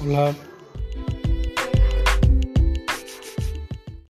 Hola.